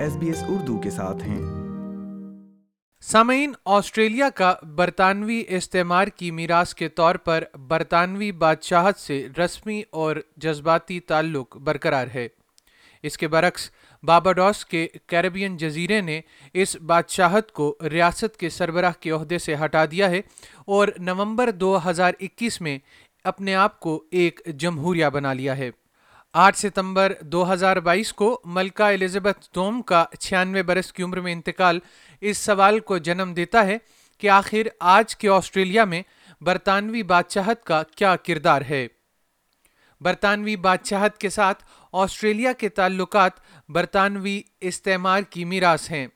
S B S Urdu کے ساتھ ہیں۔ سامعین، آسٹریلیا کا برطانوی استعمار کی میراث کے طور پر برطانوی بادشاہت سے رسمی اور جذباتی تعلق برقرار ہے۔ اس کے برعکس باباڈوس کے کیریبین جزیرے نے اس بادشاہت کو ریاست کے سربراہ کے عہدے سے ہٹا دیا ہے اور نومبر دو ہزار اکیس میں اپنے آپ کو ایک جمہوریہ بنا لیا ہے۔ آٹھ ستمبر دو ہزار بائیس کو ملکہ الزبتھ دوم کا چھیانوے برس کی عمر میں انتقال اس سوال کو جنم دیتا ہے کہ آخر آج کے آسٹریلیا میں برطانوی بادشاہت کا کیا کردار ہے۔ برطانوی بادشاہت کے ساتھ آسٹریلیا کے تعلقات برطانوی استعمار کی میراث ہیں۔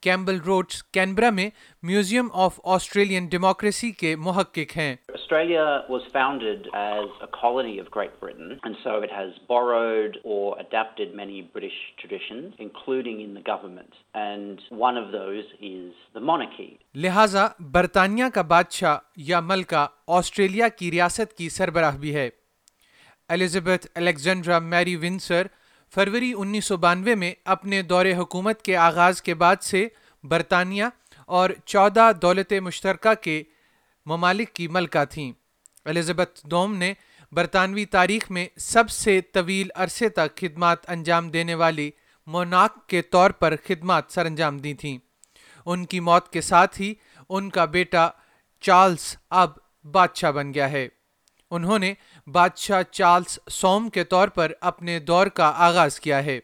کیمبل روٹس کینبرا میں میوزیم آف آسٹریلین ڈیموکریسی کے محقق ہیں۔ لہٰذا برطانیہ کا بادشاہ یا ملکہ آسٹریلیا کی ریاست کی سربراہ بھی ہے۔ الزبتھ الیگزینڈرا میری ونسر فروری انیس سو بانوے میں اپنے دور حکومت کے آغاز کے بعد سے برطانیہ اور چودہ دولت مشترکہ کے ممالک کی ملکہ تھیں۔ الزبتھ دوم نے برطانوی تاریخ میں سب سے طویل عرصے تک خدمات انجام دینے والی موناک کے طور پر خدمات سر انجام دی تھیں۔ ان کی موت کے ساتھ ہی ان کا بیٹا چارلز اب بادشاہ بن گیا ہے۔ انہوں نے بادشاہ چارلز سوم کے طور پر اپنے دور کا آغاز کیا ہے۔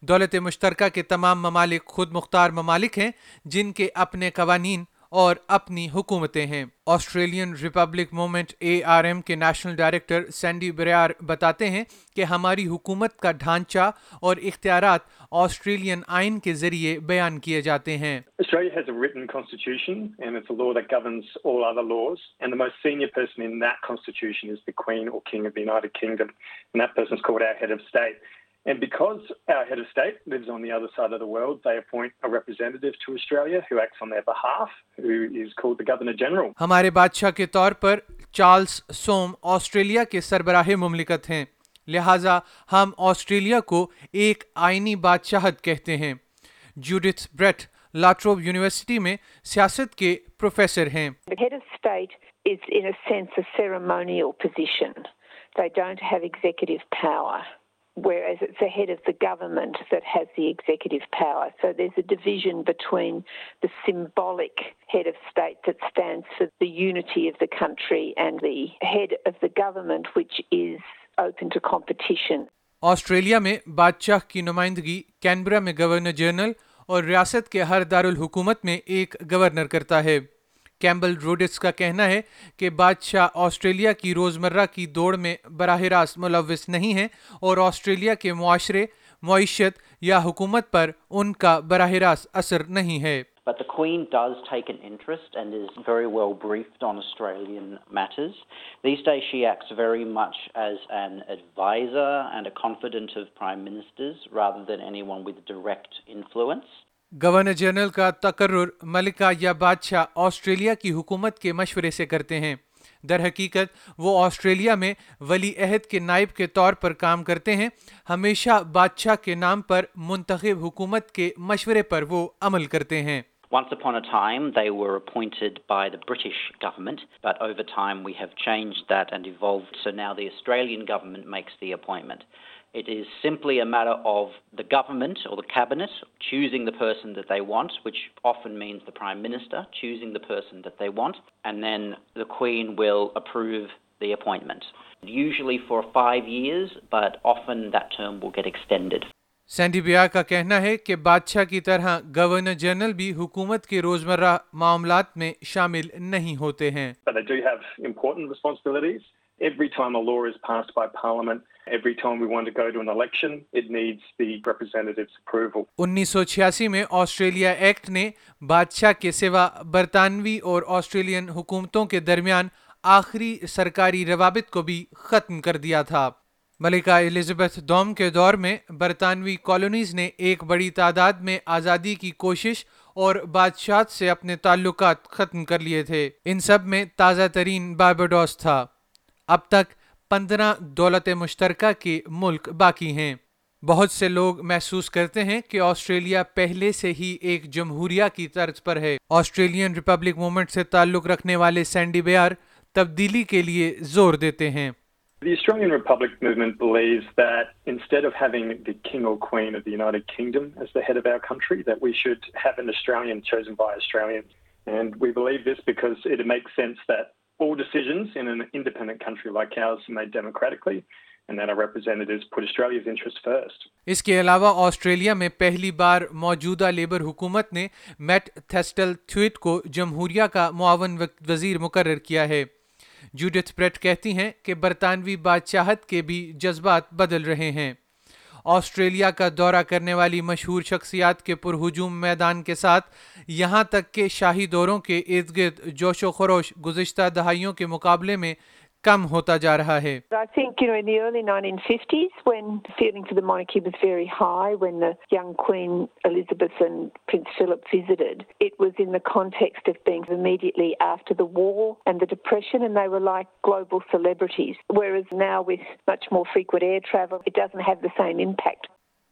دولت مشترکہ کے تمام ممالک خود مختار ممالک ہیں جن کے اپنے قوانین اور اپنی حکومتیں ہیں۔ Australian republic movement A R M کے نیشنل ڈائریکٹر سینڈی بریار بتاتے ہیں کہ ہماری حکومت کا ڈھانچہ اور اختیارات آسٹریلین آئین کے ذریعے بیان کیے جاتے ہیں۔ And because our head of state lives on the other side of the world, they appoint a representative to Australia who acts on their behalf, who is called the Governor General. ہمارے بادشاہ کے طور پر Charles سوم Australia کے سربراہ مملکت ہیں لہٰذا ہم آسٹریلیا کو ایک آئینی بادشاہت کہتے ہیں جوڈتھ بریٹ لاٹروب یونیورسٹی میں سیاست کے پروفیسر ہیں The head of state is, in a sense, a ceremonial position. They don't have executive power, whereas it's the head of the government that has the executive power. So there's a division between the symbolic head of state that stands for the unity of the country and the head of the government, which is open to competition. Australia میں بادشاہ کی نمائندگی Canberra میں governor general اور ریاست کے ہر دارالحکومت میں ایک گورنر کرتا ہے کیمبل روڈس کا کہنا ہے کہ بادشاہ آسٹریلیا کی روزمرہ کی دوڑ میں براہ راست ملوث نہیں ہے اور آسٹریلیا کے معاشرے، معیشت یا حکومت پر ان کا براہ راست اثر نہیں گورنر جنرل کا تقرر ملکہ یا بادشاہ آسٹریلیا کی حکومت کے مشورے سے کرتے ہیں در حقیقت وہ آسٹریلیا میں ولی عہد کے نائب کے طور پر کام کرتے ہیں ہمیشہ بادشاہ کے نام پر منتخب حکومت کے مشورے پر وہ عمل کرتے ہیں Once upon a time, they were appointed by the British government, but over time we have changed that and evolved. So now the Australian government makes the appointment. It is simply a matter of the government or the cabinet choosing the person that they want, which often means the Prime Minister choosing the person that they want, and then the Queen will approve the appointment. Usually for five years, but often that term will get extended. Sandy بیا کا کہنا ہے کہ بادشاہ کی طرح governor general بھی حکومت کے روزمرہ معاملات میں شامل نہیں ہوتے ہیں But they do have important responsibilities. Every time a law is passed by Parliament, every time we want to go to an election, it needs the representative's approval. انیس سو چھیاسی میں آسٹریلیا ایکٹ نے بادشاہ کے سوا برطانوی اور آسٹریلین حکومتوں کے درمیان آخری سرکاری روابط کو بھی ختم کر دیا تھا۔ ملکہ الزبتھ دوم کے دور میں برطانوی کالونیز نے ایک بڑی تعداد میں آزادی کی کوشش اور بادشاہت سے اپنے تعلقات ختم کر لیے تھے۔ ان سب میں تازہ ترین بارباڈوس تھا۔ اب تک پندرہ دولت مشترکہ کے ملک باقی ہیں بہت سے لوگ محسوس کرتے ہیں کہ آسٹریلیا پہلے سے ہی ایک جمہوریہ کی طرز پر ہے آسٹریلین ریپبلک موومنٹ سے تعلق رکھنے والے سینڈی بیار تبدیلی کے لیے زور دیتے ہیں The Australian Republic movement believes that instead of having the King or Queen of the United Kingdom as the head of our country, that we should have an Australian chosen by Australians. And we believe this because it makes sense that all decisions in an independent country like ours are made democratically and that our representatives put Australia's interests first. اس کے علاوہ Australia میں پہلی بار موجودہ labour حکومت نے meat تھیسٹل تھویٹ کو جمہوریہ کا معاون وزیر مقرر کیا ہے جوڈتھ پریٹ کہتی ہیں کہ برطانوی بادشاہت کے بھی جذبات بدل رہے ہیں آسٹریلیا کا دورہ کرنے والی مشہور شخصیات کے پرہجوم میدان کے ساتھ یہاں تک کہ شاہی دوروں کے ارد گرد جوش و خروش گزشتہ دہائیوں کے مقابلے میں کم ہوتا جا رہا ہے۔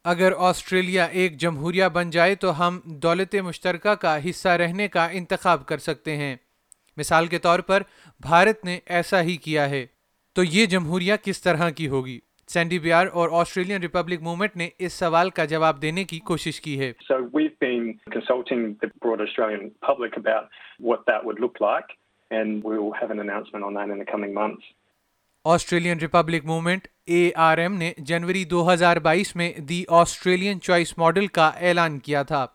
اگر آسٹریلیا ایک جمہوریہ بن جائے تو ہم دولت مشترکہ کا حصہ رہنے کا انتخاب کر سکتے ہیں۔ مثال کے طور پر بھارت نے ایسا ہی کیا ہے۔ تو یہ جمہوریہ کس طرح کی ہوگی؟ سینڈی بیار اور آسٹریلین ریپبلک موومنٹ نے اس سوال کا جواب دینے کی کوشش کی ہے۔ So we've been consulting the broad Australian public about what that would look like, and we will have an announcement on that in the coming months. Australian republic movement A R M نے جنوری دو ہزار بائیس میں the Australian choice model کا اعلان کیا تھا۔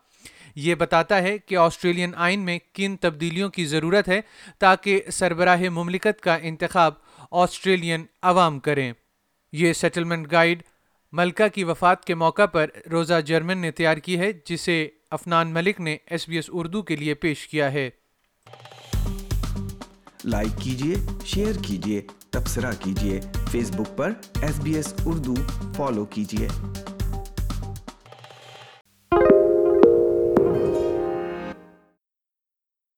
یہ بتاتا ہے کہ آسٹریلین آئین میں کن تبدیلیوں کی ضرورت ہے تاکہ سربراہ مملکت کا انتخاب آسٹریلین عوام کریں۔ یہ سیٹلمنٹ گائیڈ ملکہ کی وفات کے موقع پر روزہ جرمن نے تیار کی ہے، جسے افنان ملک نے ایس بی ایس اردو کے لیے پیش کیا ہے۔ لائک کیجیے شیئر کیجیے تبصرہ کیجیے فیس بک پر S B S Urdu follow کیجیے